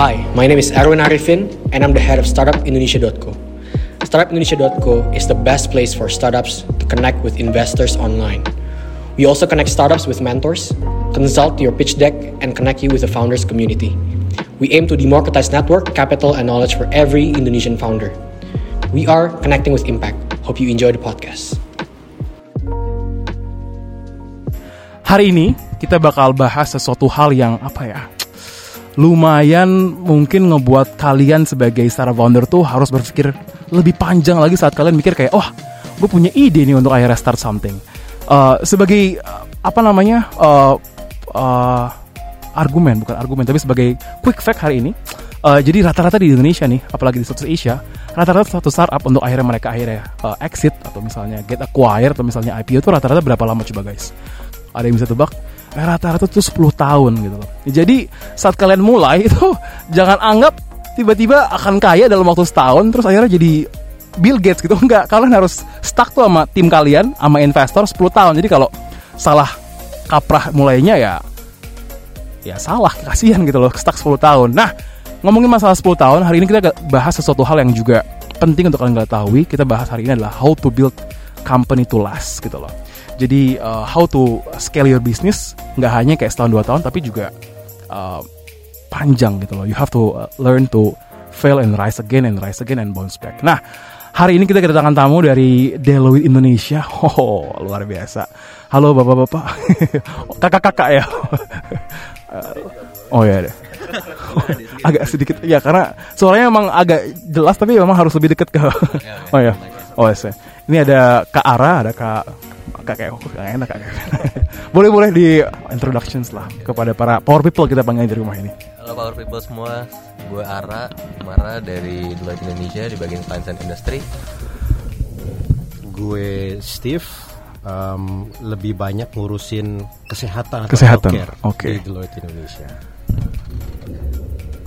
Hi, my name is Erwin Arifin, and I'm the head of StartupIndonesia.co. StartupIndonesia.co is the best place for startups to connect with investors online. We also connect startups with mentors, consult your pitch deck, and connect you with the founders community. We aim to democratize network, capital, and knowledge for every Indonesian founder. We are connecting with impact. Hope you enjoy the podcast. Hari ini kita bakal bahas sesuatu hal yang apa ya? Lumayan mungkin ngebuat kalian sebagai startup founder tuh harus berpikir lebih panjang lagi saat kalian mikir kayak, oh, gue punya ide nih untuk akhirnya start something. Uh, sebagai uh, apa namanya uh, uh, argumen bukan argumen tapi sebagai quick fact hari ini. Uh, jadi rata-rata di Indonesia nih, apalagi di Southeast Asia, rata-rata satu startup untuk akhirnya mereka akhirnya uh, exit atau misalnya get acquired atau misalnya IPO itu rata-rata berapa lama coba guys? Ada yang bisa tebak? Eh, rata-rata tuh 10 tahun gitu loh. Jadi saat kalian mulai itu jangan anggap tiba-tiba akan kaya dalam waktu setahun terus akhirnya jadi Bill Gates gitu. Enggak kalian harus stuck tuh sama tim kalian sama investor 10 tahun. Jadi kalau salah kaprah mulainya ya ya salah kasihan gitu loh stuck 10 tahun. Nah ngomongin masalah 10 tahun hari ini kita bahas sesuatu hal yang juga penting untuk kalian ketahui. Kita bahas hari ini adalah how to build company to last gitu loh jadi uh, how to scale your business nggak hanya kayak setahun dua tahun tapi juga uh, panjang gitu loh. You have to uh, learn to fail and rise again and rise again and bounce back. Nah, hari ini kita kedatangan tamu dari Deloitte Indonesia. Oh, luar biasa. Halo bapak-bapak, kakak-kakak ya. oh ya deh. agak sedikit ya karena suaranya emang agak jelas tapi memang harus lebih dekat ke. oh ya. Oh ya. Ini ada Kak Ara, ada Kak kakek oh, gak enak kakek. Boleh boleh di introductions lah kepada para power people kita panggil di rumah ini. Halo power people semua. Gue Ara Mara dari Deloitte Indonesia di bagian finance and industry. Gue Steve um, lebih banyak ngurusin kesehatan atau kesehatan okay. di Deloitte Indonesia.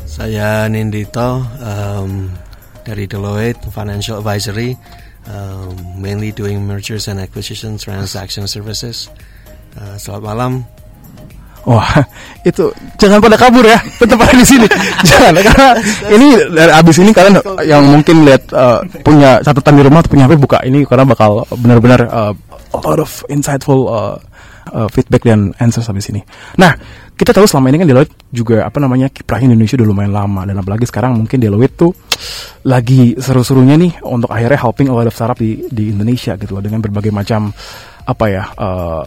Saya Nindito um, dari Deloitte Financial Advisory um, mainly doing mergers and acquisitions, transaction services. Uh, selamat malam. Wah, itu jangan pada kabur ya, tetap ada di sini. jangan, karena ini dari abis ini kalian yang mungkin lihat uh, punya catatan di rumah atau punya HP buka ini karena bakal benar-benar uh, a lot of insightful uh, uh, feedback dan answers habis ini. Nah, kita tahu selama ini kan Deloitte juga apa namanya kiprahnya Indonesia udah lumayan lama. Dan apalagi sekarang mungkin Deloitte tuh lagi seru-serunya nih untuk akhirnya helping a lot of startup di di Indonesia gitu loh. Dengan berbagai macam apa ya uh,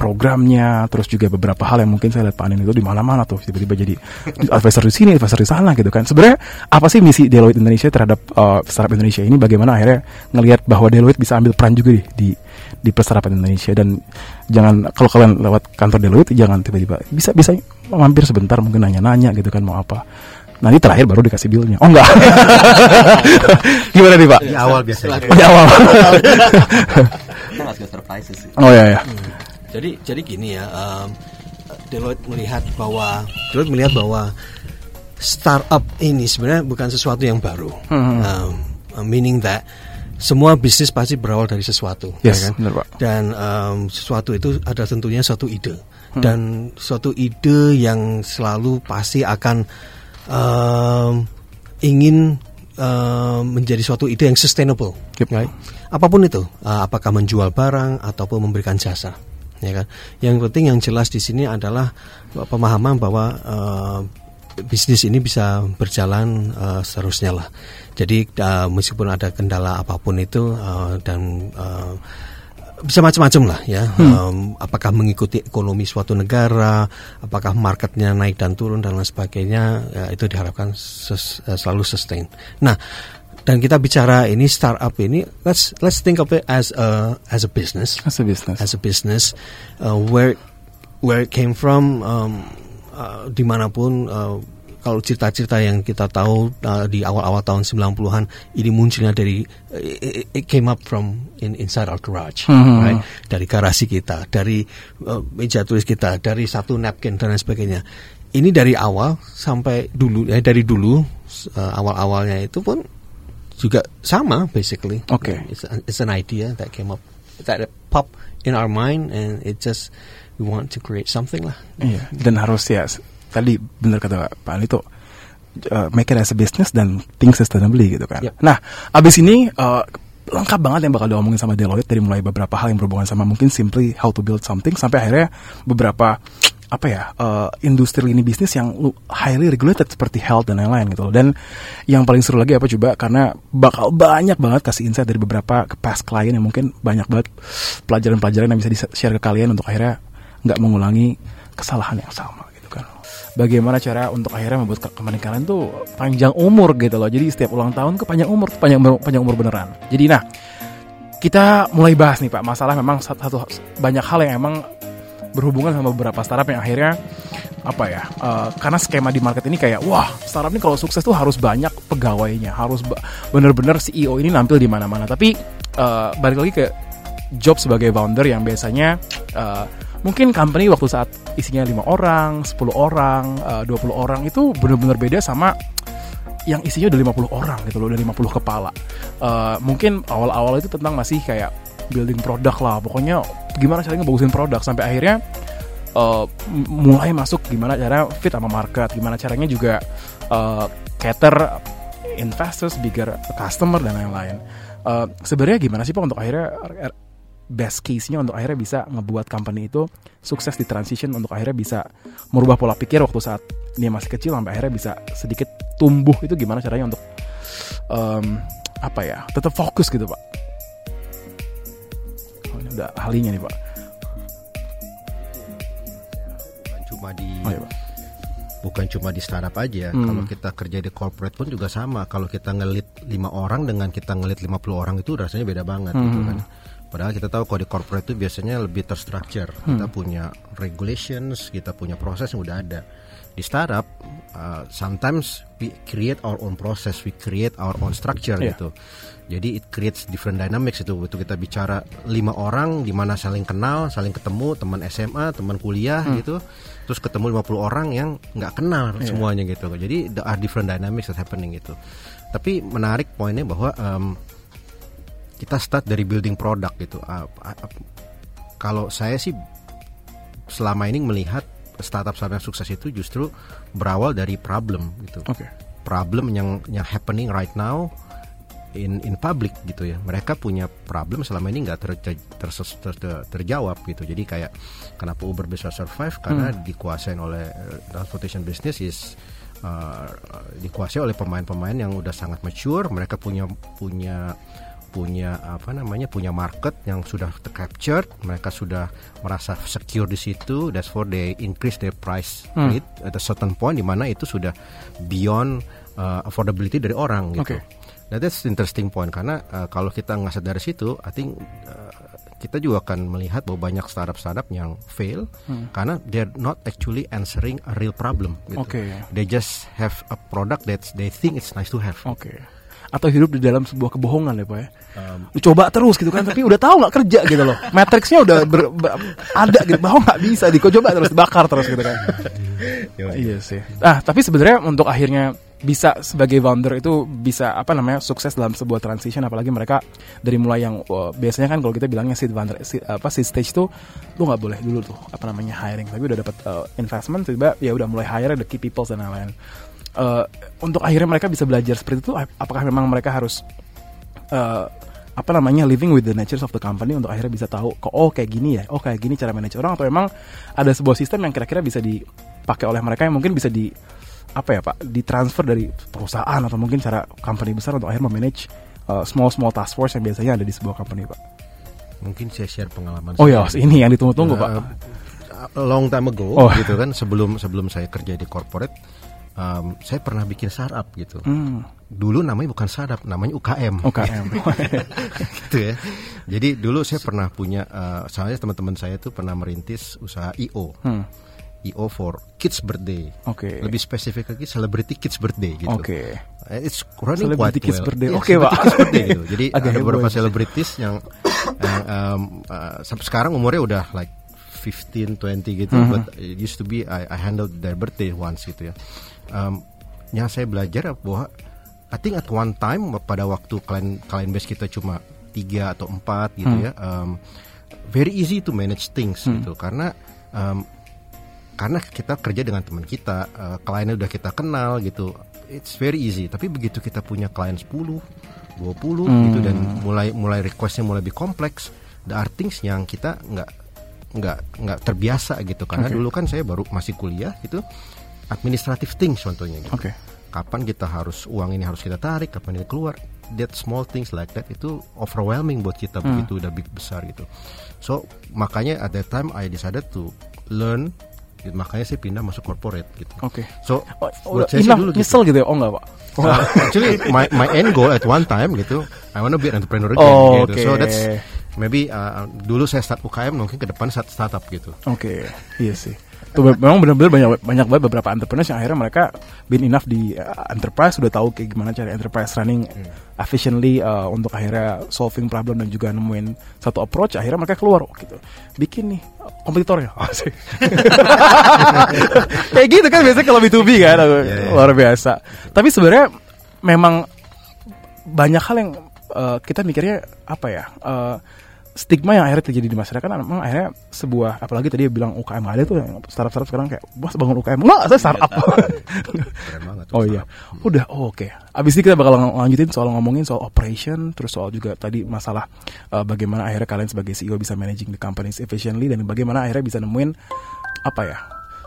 programnya terus juga beberapa hal yang mungkin saya lihat panen itu di mana-mana tuh. Tiba-tiba jadi investor di sini investor di sana gitu kan. Sebenarnya apa sih misi Deloitte Indonesia terhadap uh, startup Indonesia ini? Bagaimana akhirnya ngelihat bahwa Deloitte bisa ambil peran juga di, di di perserapan Indonesia. Dan jangan kalau kalian lewat kantor Deloitte jangan tiba-tiba bisa bisa mampir sebentar mungkin nanya-nanya gitu kan mau apa. Nanti terakhir baru dikasih billnya. Oh enggak. Gimana nih pak? Di awal biasanya. Oh, di awal. Oh ya ya hmm. jadi jadi gini ya um, Deloitte melihat bahwa Deloitte melihat bahwa startup ini sebenarnya bukan sesuatu yang baru. Hmm. um, meaning that semua bisnis pasti berawal dari sesuatu, ya yes, ya kan? Benar, Pak. Dan um, sesuatu itu ada tentunya suatu ide hmm. dan suatu ide yang selalu pasti akan um, ingin um, menjadi suatu ide yang sustainable, yep. right? Apa pun itu, uh, apakah menjual barang ataupun memberikan jasa, ya kan? Yang penting yang jelas di sini adalah pemahaman bahwa uh, bisnis ini bisa berjalan uh, seterusnya lah. Jadi uh, meskipun ada kendala apa pun itu uh, dan uh, bisa macam-macam lah ya. Hmm. Um, apakah mengikuti ekonomi suatu negara, apakah marketnya naik dan turun dan lain sebagainya, ya, itu diharapkan ses, uh, selalu sustain. Nah, dan kita bicara ini startup ini, let's let's think of it as a as a business. As a business. As a business, uh, where where it came from. Um, uh, di mana pun uh, kalau cerita-cerita yang kita tahu uh, di awal-awal tahun 90-an ini munculnya dari it, it came up from in, inside our garage mm-hmm. right? Dari garasi kita dari uh, meja tulis kita dari satu napkin dan lain sebagainya. Ini dari awal sampai dulu eh dari dulu uh, awal-awalnya itu pun juga sama basically. Okay. It's, it's an idea that came up that pop in our mind and it just we want to create something lah. Iya, dan harus ya tadi benar kata Pak Ali tuh uh, make it as a business dan think sustainably gitu kan. Yep. Nah, abis ini uh, lengkap banget yang bakal diomongin sama Deloitte dari mulai beberapa hal yang berhubungan sama mungkin simply how to build something sampai akhirnya beberapa apa ya uh, industri lini bisnis yang highly regulated seperti health dan lain-lain gitu loh. Dan yang paling seru lagi apa coba karena bakal banyak banget kasih insight dari beberapa past klien yang mungkin banyak banget pelajaran-pelajaran yang bisa di share ke kalian untuk akhirnya nggak mengulangi kesalahan yang sama gitu kan. Bagaimana cara untuk akhirnya membuat company kalian tuh panjang umur gitu loh. Jadi setiap ulang tahun ke panjang umur, panjang umur, panjang umur beneran. Jadi nah kita mulai bahas nih Pak masalah memang satu, satu banyak hal yang emang berhubungan sama beberapa startup yang akhirnya apa ya uh, karena skema di market ini kayak wah startup ini kalau sukses tuh harus banyak pegawainya harus bener-bener CEO ini nampil di mana-mana tapi uh, balik lagi ke job sebagai founder yang biasanya uh, mungkin company waktu saat isinya lima orang 10 orang uh, 20 orang itu bener-bener beda sama yang isinya udah 50 orang gitu loh, udah 50 kepala. Uh, mungkin awal-awal itu tentang masih kayak building produk lah, pokoknya gimana caranya ngebagusin produk sampai akhirnya m- mulai masuk gimana cara fit sama market, gimana caranya juga cater investors, bigger customer dan lain-lain. Uh, Sebenarnya gimana sih pak untuk akhirnya best case-nya untuk akhirnya bisa ngebuat company itu sukses di transition untuk akhirnya bisa merubah pola pikir waktu saat dia masih kecil sampai akhirnya bisa sedikit tumbuh itu gimana caranya untuk em, apa ya tetap fokus gitu pak oh, ini udah ahlinya nih pak Bukan cuma di oh iya pak bukan cuma di startup aja. Hmm. Kalau kita kerja di corporate pun juga sama. Kalau kita ngelit lima orang dengan kita ngelit 50 orang itu rasanya beda banget gitu Hmm. kan. Padahal kita tahu kalau di corporate itu biasanya lebih terstruktur. Kita Hmm. punya regulations, kita punya proses yang udah ada. Di startup, uh, sometimes we create our own process, we create our own structure Iya. gitu. Jadi it creates different dynamics itu. Waktu kita bicara lima orang di mana saling kenal, saling ketemu, teman SMA, teman kuliah Hmm. gitu. Terus ketemu 50 orang yang nggak kenal Iya. semuanya gitu. Jadi there are different dynamics that happening gitu. Tapi menarik poinnya bahwa um, kita start dari building product gitu. Uh, uh, kalau saya sih selama ini melihat startup startup yang sukses itu justru berawal dari problem gitu. Oke. Problem yang yang happening right now in in public gitu ya. Mereka punya problem selama ini nggak ter, ter, ter- ter- terjawab gitu. Jadi kayak kenapa Uber bisa survive? Karena dikuasain oleh eh, transportation business is uh, dikuasai oleh pemain-pemain yang udah sangat mature. Mereka punya punya punya apa namanya punya market yang sudah captured mereka sudah merasa secure di situ that's for they increase their price Hmm. rate at a certain point di mana itu sudah beyond uh, affordability dari orang gitu. Oke. Nah that's interesting point karena uh, kalau kita nggak sadar situ, I think uh, kita juga akan melihat bahwa banyak startup-startup yang fail karena they're not actually answering a real problem. Gitu. Oke. They just have a product that they think it's nice to have. oke atau hidup di dalam sebuah kebohongan ya pak ya. Lu coba terus gitu kan tapi udah tahu nggak kerja gitu loh. Matrixnya udah ber- ber- ada gitu. Bahwa nggak bisa di coba terus bakar terus gitu kan. Iya sih. Ah, tapi sebenarnya untuk akhirnya bisa sebagai founder itu bisa apa namanya sukses dalam sebuah transition apalagi mereka dari mulai yang wah, biasanya kan kalau kita bilangnya seed founder seed, apa seed stage tuh lu nggak boleh dulu tuh apa namanya hiring. Tapi udah dapat uh, investment tiba ya udah mulai hire the key people dan lain-lain. Uh, untuk akhirnya mereka bisa belajar seperti itu ap- apakah memang mereka harus uh, apa namanya living with the natures of the company untuk akhirnya bisa tahu kok oh kayak gini ya oh kayak gini cara manage orang atau emang ada sebuah sistem yang kira-kira bisa dipakai oleh mereka yang mungkin bisa di apa ya pak ditransfer dari perusahaan atau mungkin cara company besar untuk akhirnya memanage uh, small small task force yang biasanya ada di sebuah company pak. Mungkin saya share pengalaman oh ya ini yang ditunggu-tunggu pak. Uh, a long time ago Oh. gitu kan sebelum sebelum saya kerja di corporate um, saya pernah bikin startup gitu. Hmm, Dulu namanya bukan startup, namanya UKM. UKM gitu ya. Jadi dulu saya pernah punya uh, saya teman-teman saya tuh pernah merintis usaha IO. Hmm, IO for kids birthday. Oke. Lebih spesifik lagi celebrity kids birthday gitu. Oke. Uh, It's running Celebrity quite kids well. birthday. Iya, Oke, celebrity Pak. kids birthday gitu. Jadi Agak ada heboh beberapa itu. selebritis yang yang um, uh, sampai sekarang umurnya udah like 15, 20 gitu. Mhm. But it used to be I, I handled their birthday once gitu ya. Um, yang saya belajar bahwa I think at one time pada waktu klien klien base kita cuma tiga atau empat gitu Hmm. ya. Um, very easy to manage things gitu karena um, karena kita kerja dengan teman kita, uh, kliennya udah kita kenal gitu. it's very easy. Tapi begitu kita punya klien 10, 20 Hmm. gitu dan mulai mulai requestnya mulai lebih kompleks, the are things yang kita nggak nggak nggak terbiasa gitu. Karena Oke. dulu kan saya baru masih kuliah gitu, administrative things contohnya gitu. Oke. Kapan kita harus uang ini harus kita tarik, kapan ini keluar, that small things like that itu overwhelming buat kita Hmm. begitu udah big besar gitu. So makanya at that time I decided to learn, gitu. makanya saya pindah masuk corporate gitu. Oke. So Oh, buat udah saya sih hilang, dulu gitu. nyesel gitu ya? Oh enggak pak? Oh, Uh, actually my my end goal at one time gitu I wanna be an entrepreneur again Oh, gitu. So oke. that's maybe uh, dulu saya start UKM mungkin ke depan start startup gitu. Oke, iya sih. Tuh, memang benar-benar banyak banyak banget beberapa entrepreneurs yang akhirnya mereka been enough di uh, enterprise sudah tahu kayak gimana cara enterprise running efficiently uh, untuk akhirnya solving problem dan juga nemuin satu approach akhirnya mereka keluar oh, gitu. Bikin nih kompetitornya. Oh, kayak gitu kan biasanya kalau B2B kan iya. luar biasa. Tapi sebenarnya memang banyak hal yang uh, kita mikirnya apa ya uh, stigma yang akhirnya terjadi di masyarakat memang akhirnya sebuah apalagi tadi dia bilang UKM ada tuh yang startup startup sekarang kayak bos bangun UKM nggak saya startup. Keren banget. oh iya. udah oh, oke. Abis ini kita bakal lanjutin soal ngomongin soal operation terus soal juga tadi masalah uh, bagaimana akhirnya kalian sebagai CEO bisa managing the companies efficiently dan bagaimana akhirnya bisa nemuin apa ya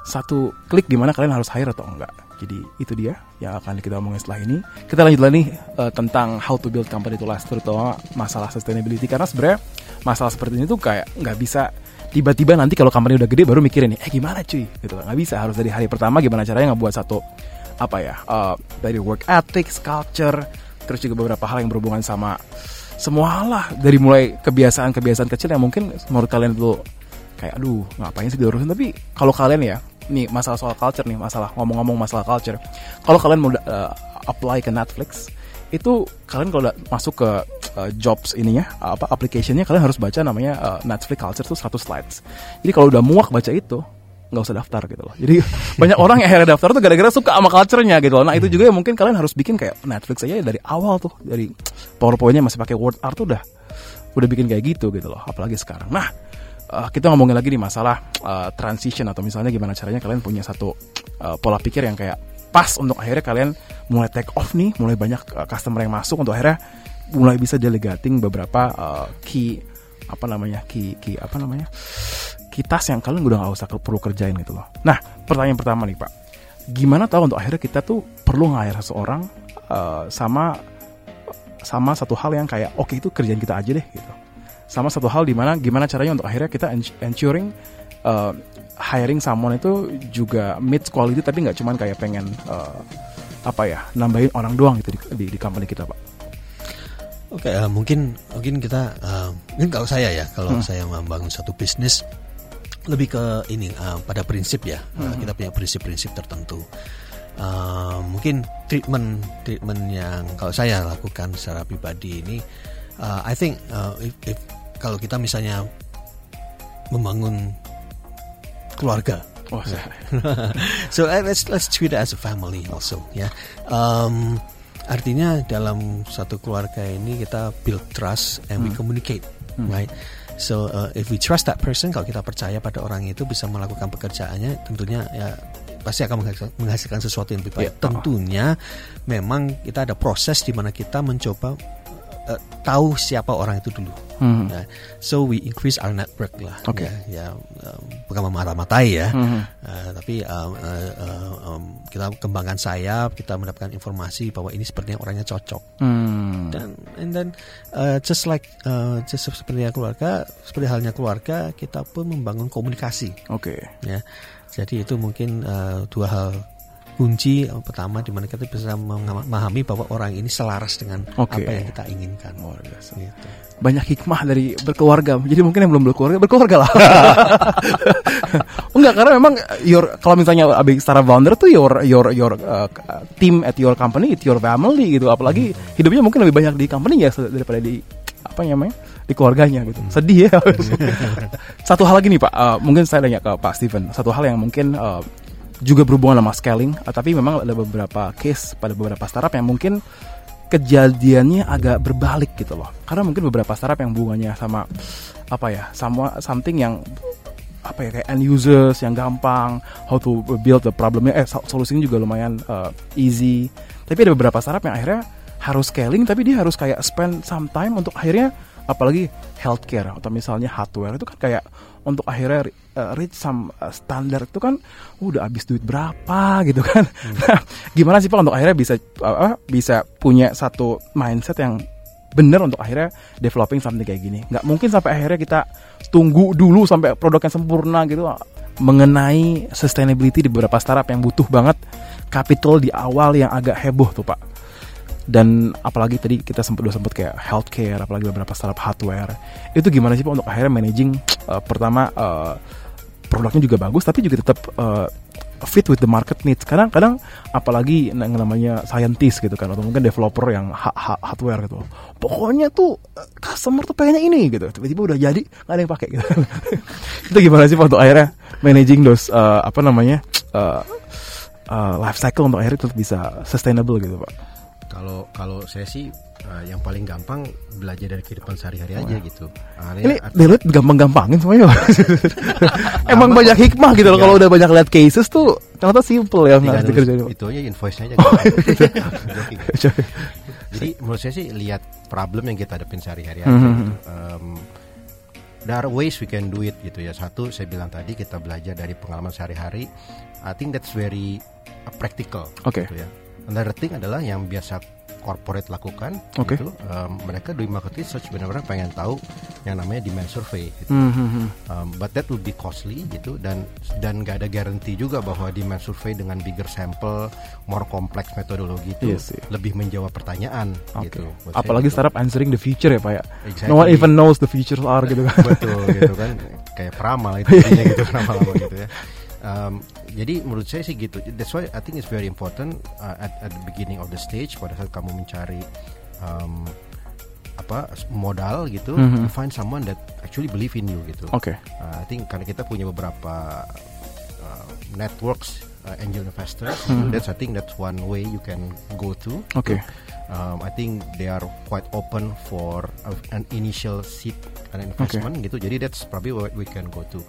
satu klik di mana kalian harus hire atau enggak jadi itu dia yang akan kita omongin setelah ini. Kita lanjut lagi nih uh, tentang how to build company to last terutama masalah sustainability. Karena sebenarnya masalah seperti ini tuh kayak nggak bisa tiba-tiba nanti kalau company udah gede baru mikirin nih eh gimana cuy? Gitu nggak bisa. Harus dari hari pertama gimana caranya ngebuat satu apa ya uh, dari work ethics culture terus juga beberapa hal yang berhubungan sama semua hal lah. Dari mulai kebiasaan-kebiasaan kecil yang mungkin menurut kalian itu kayak aduh ngapain sih diurusin? Tapi kalau kalian ya nih masalah soal culture nih masalah ngomong-ngomong masalah culture. Kalau kalian mau uh, apply ke Netflix itu kalian kalau udah masuk ke uh, jobs ininya apa applicationnya kalian harus baca namanya uh, Netflix culture tuh 100 slides. Jadi kalau udah muak baca itu nggak usah daftar gitu loh. Jadi banyak orang yang akhirnya daftar tuh gara-gara suka sama culture-nya gitu loh. Nah itu juga yang mungkin kalian harus bikin kayak Netflix aja dari awal tuh dari powerpoint-nya masih pakai word art tuh udah udah bikin kayak gitu gitu loh apalagi sekarang. Nah uh, kita ngomongin lagi nih masalah uh, transition atau misalnya gimana caranya kalian punya satu uh, pola pikir yang kayak pas untuk akhirnya kalian mulai take off nih, mulai banyak uh, customer yang masuk untuk akhirnya mulai bisa delegating beberapa uh, key apa namanya key key apa namanya key task yang kalian udah nggak usah ke- perlu kerjain gitu loh. Nah pertanyaan pertama nih pak, gimana tahu untuk akhirnya kita tuh perlu nge-hire seseorang uh, sama sama satu hal yang kayak oke itu kerjaan kita aja deh gitu sama satu hal di mana gimana caranya untuk akhirnya kita ens- ensuring uh, hiring someone itu juga meets quality tapi nggak cuman kayak pengen uh, apa ya nambahin orang doang gitu di, di, di company kita pak Oke, eh, mungkin mungkin kita eh, mungkin kalau saya ya, kalau saya membangun satu bisnis lebih ke ini eh, pada prinsip ya. Eh, kita punya prinsip-prinsip tertentu. Eh, mungkin treatment treatment yang kalau saya lakukan secara pribadi ini, eh, I think eh, if, if kalau kita misalnya membangun keluarga, saya- so uh, let's let's treat it as a family also ya. Um, artinya dalam satu keluarga ini kita build trust and we communicate, right? So uh, if we trust that person, kalau kita percaya pada orang itu bisa melakukan pekerjaannya, tentunya ya pasti akan menghasilkan, sesuatu yang lebih baik. Ya. Tentunya memang kita ada proses di mana kita mencoba uh, tahu siapa orang itu dulu. Hmm. Nah, so we increase our network lah. Oke. Ya, ya, um, bukan memata-matai ya, Mhm. Uh, tapi um, uh, uh, um, kita kembangkan sayap, kita mendapatkan informasi bahwa ini sepertinya orangnya cocok. Hmm. Dan and then uh, just like uh, just seperti keluarga, seperti halnya keluarga, kita pun membangun komunikasi. Oke. Ya, jadi itu mungkin uh, dua hal kunci pertama di mana kita bisa memahami bahwa orang ini selaras dengan Oke. apa yang kita inginkan. Luar biasa. Gitu. banyak hikmah dari berkeluarga. Jadi mungkin yang belum berkeluarga, berkeluarga lah. Enggak, karena memang your kalau misalnya abis startup founder tuh your your your uh, team at your company, it's your family gitu. Apalagi hidupnya mungkin lebih banyak di company ya daripada di apa namanya di keluarganya gitu. Sedih ya. Satu hal lagi nih Pak, uh, mungkin saya tanya ke Pak Steven. Satu hal yang mungkin uh, juga berhubungan sama scaling, uh, tapi memang ada beberapa case pada beberapa startup yang mungkin kejadiannya agak berbalik gitu loh. Karena mungkin beberapa startup yang hubungannya sama apa ya, sama something yang apa ya kayak end users yang gampang, how to build the problemnya, eh sol- solusinya juga lumayan uh, easy. Tapi ada beberapa startup yang akhirnya harus scaling, tapi dia harus kayak spend some time untuk akhirnya apalagi healthcare atau misalnya hardware itu kan kayak untuk akhirnya uh, reach some uh, standar itu kan uh, udah habis duit berapa gitu kan. Nah, gimana sih Pak untuk akhirnya bisa uh, bisa punya satu mindset yang bener untuk akhirnya developing something kayak gini. Nggak mungkin sampai akhirnya kita tunggu dulu sampai produknya sempurna gitu mengenai sustainability di beberapa startup yang butuh banget capital di awal yang agak heboh tuh Pak. Dan apalagi tadi kita sempat udah sempat kayak healthcare, apalagi beberapa startup hardware. Itu gimana sih Pak untuk akhirnya managing uh, pertama uh, produknya juga bagus tapi juga tetap uh, fit with the market needs. Kadang-kadang apalagi yang namanya scientist gitu kan atau mungkin developer yang ha ha hardware gitu. Pokoknya tuh eh, customer tuh pengennya ini gitu. Tiba-tiba udah jadi nggak ada yang pakai gitu. itu gimana sih untuk akhirnya managing those uh, apa namanya uh, uh, life cycle untuk akhirnya tetap bisa sustainable gitu Pak. Kalau kalau saya sih uh, yang paling gampang belajar dari kehidupan sehari-hari aja gitu. Uh, Ini Deloitte gampang-gampangin semuanya. Emang banyak hikmah gitu loh Iya. kalau udah banyak lihat cases tuh ternyata simple ya nggak dikerjain. itu aja invoice-nya aja. gitu. Jadi menurut saya sih lihat problem yang kita hadapin sehari-hari aja. Mhm. gitu. Um, there are ways we can do it gitu ya. Satu saya bilang tadi kita belajar dari pengalaman sehari-hari. I think that's very uh, practical. Oke. Gitu ya. Another thing adalah yang biasa corporate lakukan Oke. gitu. Um, mereka doing market research benar-benar pengen tahu yang namanya demand survey gitu. Mhm. Um, but that will be costly gitu dan dan nggak ada guarantee juga bahwa demand survey dengan bigger sample, more complex metodologi itu Iya sih. lebih menjawab pertanyaan Oke. gitu. Apalagi gitu. startup answering the future ya Pak ya. Exactly. No one even knows the futures are gitu kan. betul gitu kan kayak peramal itu gitu lama-lama gitu ya. Um, jadi menurut saya sih gitu. That's why I think it's very important uh, at, at the beginning of the stage pada saat kamu mencari um, apa modal gitu, Mhm. to find someone that actually believe in you gitu. Oke. Uh, I think karena kita punya beberapa uh, networks uh, angel investors, Hmm. that's I think that's one way you can go to. Oke. Um, I think they are quite open for a- an initial seed and investment gitu. Jadi that's probably what we can go to.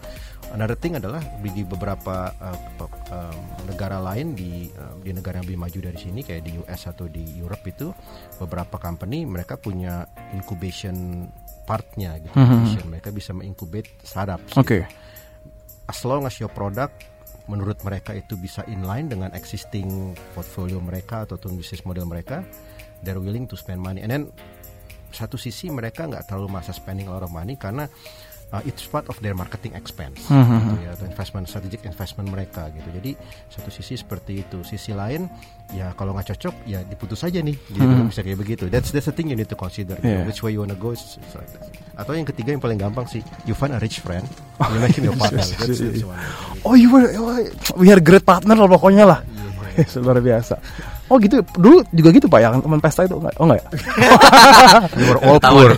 Another thing adalah di beberapa uh, um, negara lain di uh, di negara yang lebih maju dari sini kayak di US atau di Europe itu beberapa company mereka punya incubation partnya gitu. Mhm. Incubation. Mereka bisa mengincubate startups. Oke. gitu. As long as your product menurut mereka itu bisa inline dengan existing portfolio mereka ataupun bisnis model mereka, they're willing to spend money. And then satu sisi mereka nggak terlalu masa spending a lot of money karena uh, it's part of their marketing expense Mhm. gitu ya atau investment strategic investment mereka gitu. Jadi satu sisi seperti itu. Sisi lain ya kalau nggak cocok ya diputus aja nih. Gitu Mhm. bisa kayak begitu. That's that's the thing you need to consider. gitu. Yeah. Which way you wanna go. is- is like that. Atau yang ketiga yang paling gampang sih, you find a rich friend, you make him your partner. That's, that's one. Oh you were, oh, we are great partner lah pokoknya lah. Luar biasa. Oh gitu, dulu juga gitu pak yang teman pesta itu enggak? Oh enggak ya? You were all poor.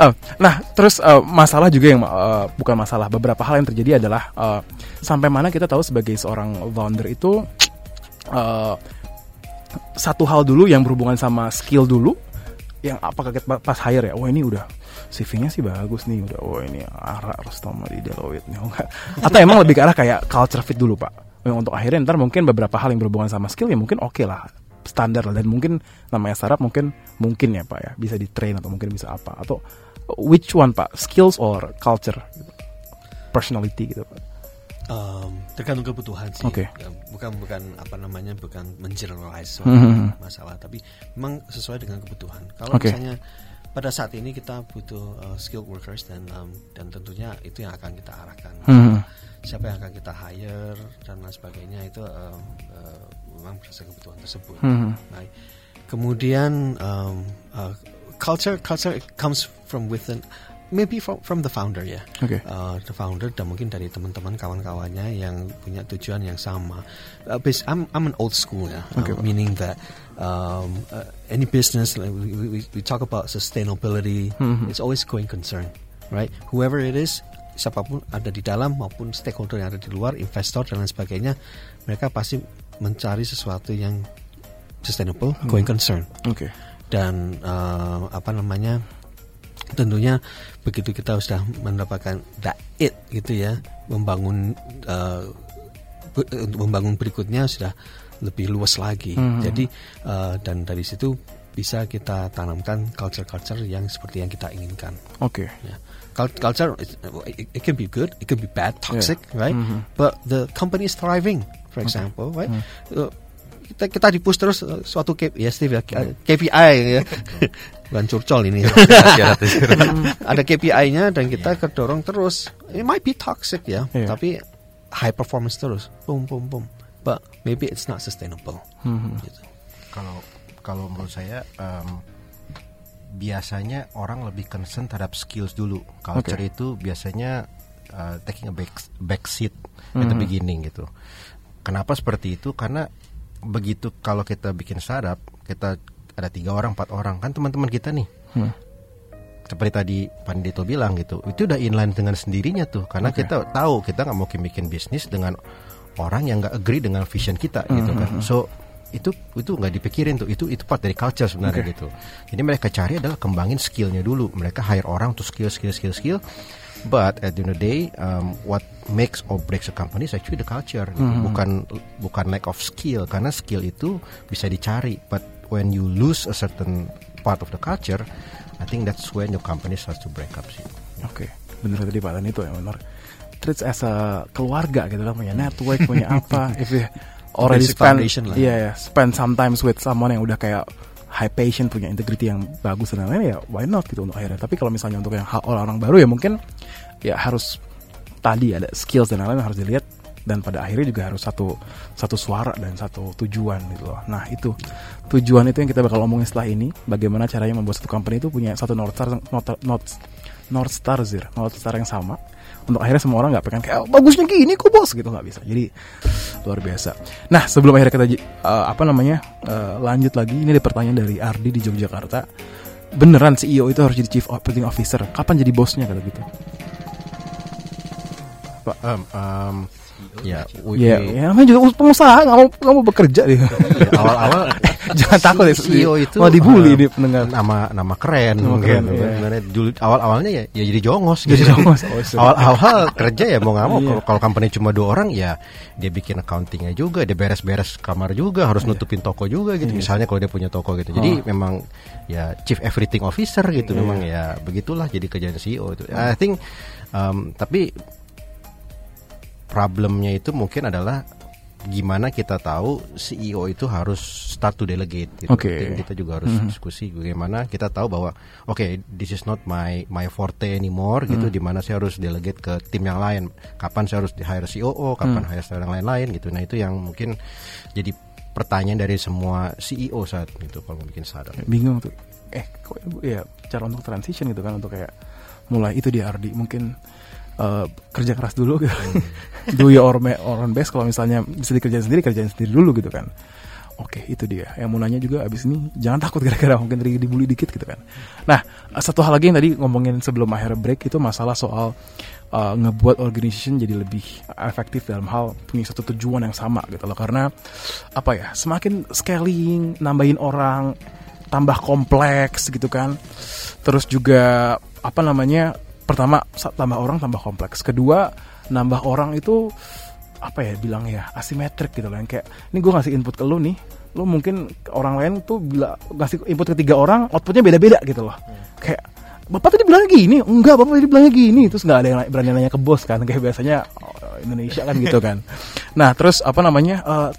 Oh, nah terus eh, masalah juga yang eh, bukan masalah beberapa hal yang terjadi adalah eh, sampai mana kita tahu sebagai seorang founder itu eh, satu hal dulu yang berhubungan sama skill dulu yang apakah kita pas hire ya, oh ini udah CV-nya sih bagus nih, udah oh ini Ara Rostoma di Deloitte nih. Atau emang lebih ke arah kayak culture fit dulu pak. Untuk akhirnya ntar mungkin beberapa hal yang berhubungan sama skill ya mungkin oke lah standar lah dan mungkin namanya startup mungkin mungkin ya pak ya bisa di train atau mungkin bisa apa atau which one pak skills or culture gitu. personality gitu pak Um, tergantung kebutuhan sih. Oke. Ya, Bukan bukan apa namanya bukan mengeneralize Hmm. suatu masalah, tapi memang sesuai dengan kebutuhan. Kalau Oke. misalnya pada saat ini kita butuh uh, skilled workers dan um, dan tentunya itu yang akan kita arahkan. Hmm. Siapa yang akan kita hire dan lain sebagainya itu um, uh, memang berdasarkan kebutuhan tersebut. Hmm. Baik. Kemudian um, uh, culture culture comes from within maybe from from the founder ya. Oke. Uh, the founder dan mungkin dari teman-teman kawan-kawannya yang punya tujuan yang sama. Uh, bas- I'm I'm an old school ya, uh, Pak. meaning that um, uh, any business like we, we, we talk about sustainability, Mhm. it's always going concern, right? Whoever it is, siapa pun ada di dalam maupun stakeholder yang ada di luar, investor dan lain sebagainya, mereka pasti mencari sesuatu yang sustainable, going concern. Oke. dan uh, apa namanya tentunya begitu kita sudah mendapatkan that it gitu ya membangun uh, membangun berikutnya sudah lebih luas lagi. Jadi uh, dan dari situ bisa kita tanamkan culture-culture yang seperti yang kita inginkan Oke. ya. Cul- Culture, it, it, it can be good, it can be bad, toxic, right? But the company is thriving, for example, right? Uh, kita kita dipush terus uh, suatu K, ya Steve ya, KPI ya, bukan curcol ini. Ada KPI-nya dan kita kedorong terus. It might be toxic ya, Iya. tapi high performance terus, boom boom boom. But maybe it's not sustainable. Gitu. Kalau kalau menurut saya em, biasanya orang lebih concern terhadap skills dulu. Culture itu biasanya uh, taking a back, back seat at the beginning gitu. Kenapa seperti itu? Karena begitu kalau kita bikin startup, kita ada tiga orang, empat orang kan teman-teman kita nih. Seperti tadi Pandito bilang gitu, itu udah inline dengan sendirinya tuh. Karena kita tahu kita nggak mungkin bikin bisnis dengan orang yang nggak agree dengan vision kita gitu kan. So itu itu nggak dipikirin tuh. Itu itu part dari culture sebenarnya gitu. Jadi mereka cari adalah kembangin skillnya dulu. Mereka hire orang tuh skill skill skill skill. But at the end of the day um, what makes or breaks a company is actually the culture. Gitu. bukan bukan lack of skill. Karena skill itu bisa dicari. But when you lose a certain part of the culture I think that's when your company starts to break up sih. Oke, bener tadi Pak Dan itu ya benar. Treats as a keluarga gitu kan punya network punya apa. If you already Basic spend, lah. iya ya, spend sometimes with someone yang udah kayak high patient punya integrity yang bagus dan lain-lain ya why not gitu untuk akhirnya. Tapi kalau misalnya untuk yang hal- orang-orang baru ya mungkin ya harus tadi ada skills dan lain-lain harus dilihat dan pada akhirnya juga harus satu satu suara dan satu tujuan gitu loh. Nah itu tujuan itu yang kita bakal omongin setelah ini. Bagaimana caranya membuat satu company itu punya satu north star north, north, north star zir, north star yang sama. Untuk akhirnya semua orang nggak pengen kayak "Oh, bagusnya gini kok bos gitu nggak bisa. Jadi luar biasa. Nah sebelum akhirnya kita eh, apa namanya eh, lanjut lagi ini ada pertanyaan dari Ardi di Yogyakarta. Beneran CEO itu harus jadi chief operating officer? Kapan jadi bosnya kata gitu? um, um, ya we- Iya, we- ya, namanya juga pengusaha nggak mau nggak mau bekerja dia. ya, awal-awal Jangan takut ya CEO itu mau dibully uh, di pendengar. nama nama keren Nama mungkin. keren, iya. Dulu awal-awalnya ya, ya jadi jongos Jadi gitu. jongos, sorry. awal-awal kerja ya mau nggak mau Iya. kalau company cuma dua orang ya dia bikin accountingnya juga dia beres-beres kamar juga harus nutupin toko juga gitu misalnya kalau dia punya toko gitu jadi Oh. memang ya chief everything officer gitu memang ya begitulah jadi kerjaan CEO itu I think um, tapi problemnya itu mungkin adalah gimana kita tahu CEO itu harus start to delegate gitu. Think Kita juga harus diskusi bagaimana kita tahu bahwa oke this is not my my forte anymore gitu di mana saya harus delegate ke tim yang lain. Kapan saya harus di hire COO, kapan hire yang lain-lain gitu. Nah, itu yang mungkin jadi pertanyaan dari semua CEO saat itu kalau bikin startup. bingung tuh eh kok ya cara untuk transition gitu kan untuk kayak mulai itu dia Ardi mungkin eh, kerja keras dulu gitu. do your own, best. Kalau misalnya bisa dikerjain sendiri kerjain sendiri dulu gitu kan. Oke itu dia. Yang mau nanya juga abis ini jangan takut gara-gara mungkin dibully dikit gitu kan. Nah satu hal lagi yang tadi ngomongin sebelum akhir break itu masalah soal eh, ngebuat organization jadi lebih efektif dalam hal punya satu tujuan yang sama gitu loh. Karena apa ya semakin scaling nambahin orang tambah kompleks gitu kan. Terus juga apa namanya pertama tambah orang tambah kompleks. Kedua nambah orang itu apa ya bilang ya asimetrik gitu loh yang kayak ini gue ngasih input ke lu nih lu mungkin orang lain tuh bila ngasih input ke tiga orang outputnya beda-beda gitu loh. Kayak bapak tadi bilang gini enggak bapak tadi bilangnya gini. Terus nggak ada yang berani nanya ke bos kan kayak biasanya oh, Indonesia kan gitu kan. Nah terus apa namanya eh,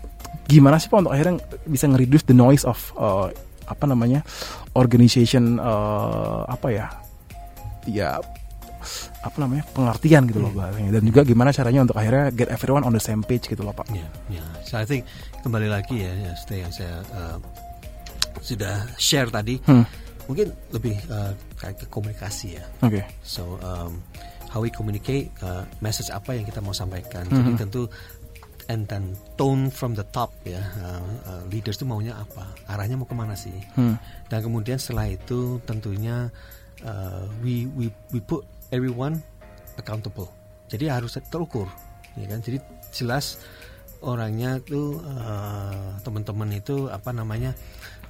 gimana sih pak untuk akhirnya bisa nge-reduce the noise of eh, apa namanya organization eh, apa ya ya apa namanya pengertian gitu loh bahasanya dan juga gimana caranya untuk akhirnya get everyone on the same page gitu loh pak Ya, ya. So I think kembali lagi ya, ya yang saya uh, sudah share tadi, Hmm. mungkin lebih uh, kayak ke komunikasi ya. oke So um, how we communicate, uh, message apa yang kita mau sampaikan. Jadi Mhm. tentu and then tone from the top ya, uh, uh, leaders itu maunya apa, arahnya mau ke mana sih. Hmm. Dan kemudian setelah itu tentunya uh, we we we put everyone accountable. Jadi harus terukur, ya kan? Jadi jelas orangnya tuh eh, teman-teman itu apa namanya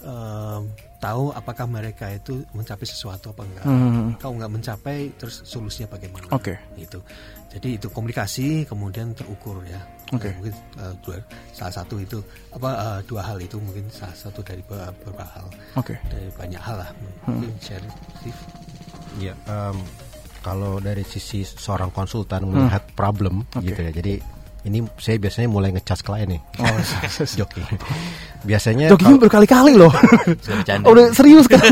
eh, tahu apakah mereka itu mencapai sesuatu apa enggak. Hmm. Kalau nggak mencapai, terus solusinya bagaimana? Oke. Itu. Jadi itu komunikasi kemudian terukur ya. Oke. Eh, mungkin eh, dua, salah satu itu apa eh, dua hal itu mungkin salah satu dari be- beberapa hal Oke. dari banyak hal lah. Hmm. Mungkin share Steve. Ya, em, kalau dari sisi seorang konsultan melihat problem Oke. gitu ya. Jadi ini saya biasanya mulai ngecas klien nih. Oh, Joki. Biasanya kalau- berkali-kali loh. Oh, udah serius kan?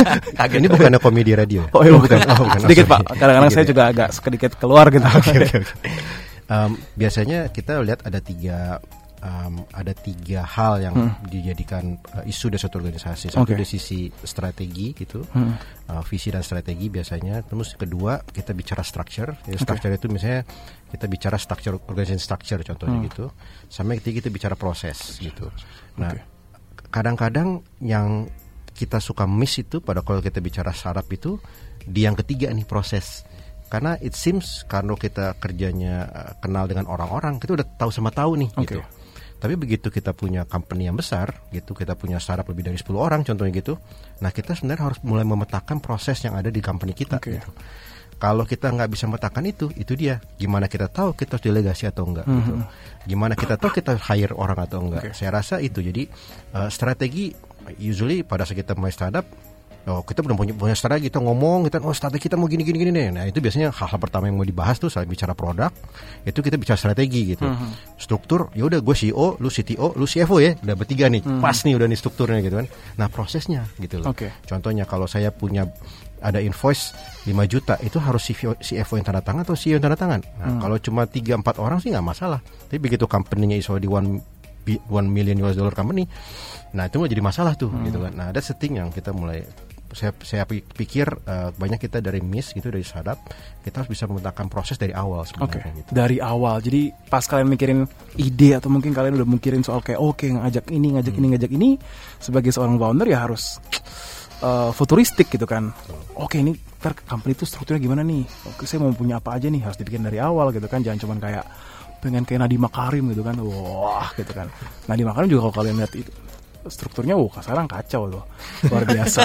ini bukannya komedi radio. Oh, iya, bukan. Oh, bukan. Sedikit Oh, Pak. Kadang-kadang saya Sedikit juga agak sedikit keluar gitu. Oke, oke. Em, biasanya kita lihat ada tiga em, ada tiga hal yang dijadikan eh, isu dari suatu organisasi. Satu Hmm. Oke. dari sisi strategi gitu, Hmm. eh, visi dan strategi biasanya. Terus kedua kita bicara structure. Ya, structure itu misalnya kita bicara structure organization structure contohnya Hmm. gitu. Sama ketiga kita bicara proses gitu. Nah, kadang-kadang yang kita suka miss itu pada kalau kita bicara startup itu di yang ketiga nih proses karena it seems karena kita kerjanya uh, kenal dengan orang-orang kita udah tahu sama tahu nih Oke. gitu tapi begitu kita punya company yang besar gitu kita punya startup lebih dari 10 orang contohnya gitu nah kita sebenarnya harus mulai memetakan proses yang ada di company kita Oke. gitu. Kalau kita nggak bisa memetakan itu itu dia. Gimana kita tahu kita harus delegasi atau enggak gitu. Gimana kita tahu kita hire orang atau enggak Oke. saya rasa itu. Jadi uh, strategi usually pada saat kita mulai startup Oh, kita belum punya, punya strategi kita ngomong kita oh strategi kita mau gini gini gini nih. Nah, itu biasanya hal-hal pertama yang mau dibahas tuh saat bicara produk, itu kita bicara strategi gitu. Struktur, ya udah gue CEO, lu CTO, lu CFO ya, udah bertiga nih. Pas nih udah nih strukturnya gitu kan. Nah, prosesnya gitu loh. Oke. Contohnya kalau saya punya ada invoice 5 juta itu harus CFO, CFO yang tanda tangan atau CEO yang tanda tangan. Nah, kalau cuma 3 4 orang sih nggak masalah. Tapi begitu company-nya ISO di one bi- one million US dollar company, nah itu mulai jadi masalah tuh gitu kan. Nah, ada setting yang kita mulai saya saya pi- pikir eh, banyak kita dari miss gitu dari startup kita harus bisa memetakan proses dari awal sebenarnya gitu. dari awal. Jadi pas kalian mikirin ide atau mungkin kalian udah mikirin soal kayak oke ngajak ini, ngajak ini, ngajak ini sebagai seorang founder ya harus uh, futuristik gitu kan. Oke ini ntar company itu strukturnya gimana nih? Oke saya mau punya apa aja nih harus dibikin dari awal gitu kan. Jangan cuman kayak pengen kayak Nadiem Makarim gitu kan. Wah gitu kan. Nadiem Makarim juga kalau kalian lihat itu strukturnya wah sekarang kacau loh luar biasa.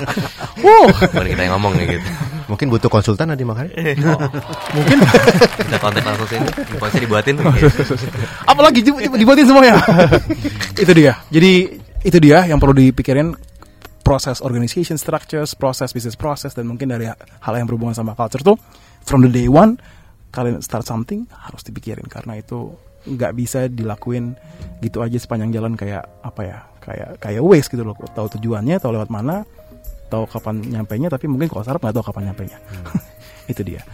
Wuh, Baru kita yang ngomong nih gitu. Mungkin butuh konsultan nanti makanya. mungkin Kita kontak langsung sini. Invoice dibuatin. apalagi dibuatin semuanya itu dia jadi itu dia yang perlu dipikirin proses organization structures proses business process dan mungkin dari hal yang berhubungan sama culture tuh from the day one kalian start something harus dipikirin karena itu nggak bisa dilakuin gitu aja sepanjang jalan kayak apa ya kayak kayak waste gitu loh tahu tujuannya tahu lewat mana tahu kapan nyampainya tapi mungkin kalau sarap nggak tahu kapan nyampainya itu dia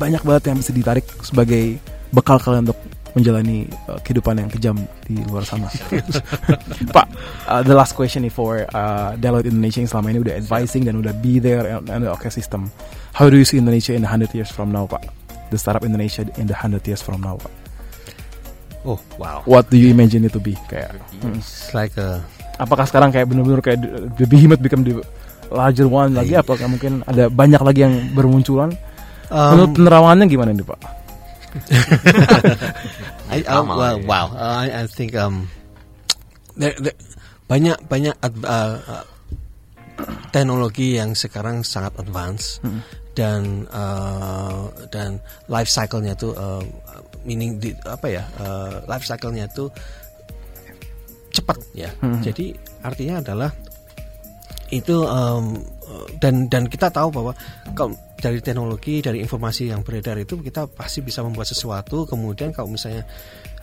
banyak banget yang bisa ditarik sebagai bekal kalian untuk menjalani uh, kehidupan yang kejam di luar sana. Pak, uh, the last question nih for uh, Deloitte Indonesia yang selama ini udah advising dan udah be there and, and the ecosystem. How do you see Indonesia in the 100 years from now, Pak? The startup Indonesia in the 100 years from now, Pak. Oh, wow. What do you imagine it to be? Kayak, hmm. It's like a apakah sekarang kayak benar-benar kayak the, behemoth become the larger one lagi? Apakah mungkin ada banyak lagi yang bermunculan? Menurut um, penerawannya gimana nih, Pak? I, uh, well, wow. Uh, I, I think um, there- there- banyak banyak ad- uh, uh, teknologi yang sekarang sangat advance dan uh, dan life cycle-nya tuh uh, meaning di, apa ya uh, life cycle-nya tuh cepat ya. Jadi artinya adalah itu um, dan dan kita tahu bahwa kalau dari teknologi dari informasi yang beredar itu kita pasti bisa membuat sesuatu kemudian kalau misalnya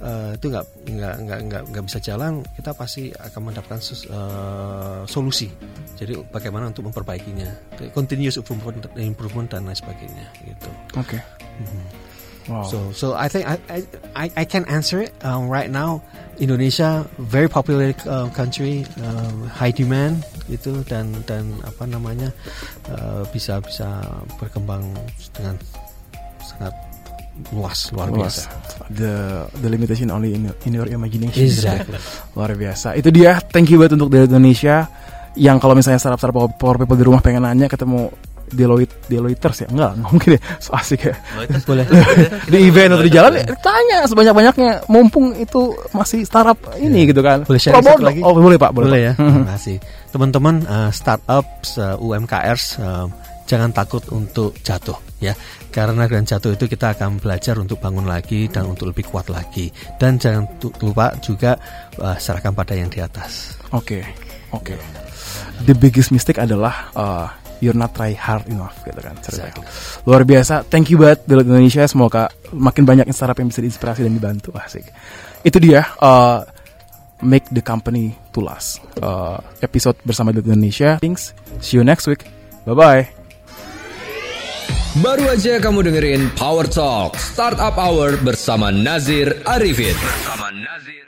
uh, itu nggak nggak nggak nggak nggak bisa jalan kita pasti akan mendapatkan sus- uh, solusi. Jadi bagaimana untuk memperbaikinya. Continuous improvement, improvement dan lain sebagainya gitu. Oke. Wow. So, so I think I I, I, can answer it um, right now. Indonesia very popular uh, country, um, high demand gitu dan dan apa namanya uh, bisa bisa berkembang dengan sangat luas luar Luas. biasa. The the limitation only in, in your imagination. Exactly. Luar biasa. Itu dia. Thank you banget untuk dari Indonesia yang kalau misalnya startup startup power people di rumah pengen nanya ketemu Deloitte Deloitters ya enggak nggak mungkin ya so asik ya Boleh. di event atau di jalan ya, tanya sebanyak banyaknya mumpung itu masih startup ini gitu kan Boleh Pro satu lagi? oh boleh pak boleh, ya. Terima kasih. Teman-teman uh, startups, uh, UMKRs uh, jangan takut untuk jatuh ya. Karena dengan jatuh itu kita akan belajar untuk bangun lagi dan untuk lebih kuat lagi. Dan jangan lupa juga uh, serahkan pada yang di atas. Oke, oke. The biggest mistake adalah uh, you're not try hard enough gitu kan. ceritanya. Luar biasa. Thank you banget Deloitte Indonesia. Semoga makin banyak startup yang bisa diinspirasi dan dibantu. Asik. Itu dia uh, make the company to last. Uh, episode bersama Deloitte Indonesia. Thanks. See you next week. Bye bye. Baru aja kamu dengerin Power Talk Startup Hour bersama Nazir Arifin. Bersama Nazir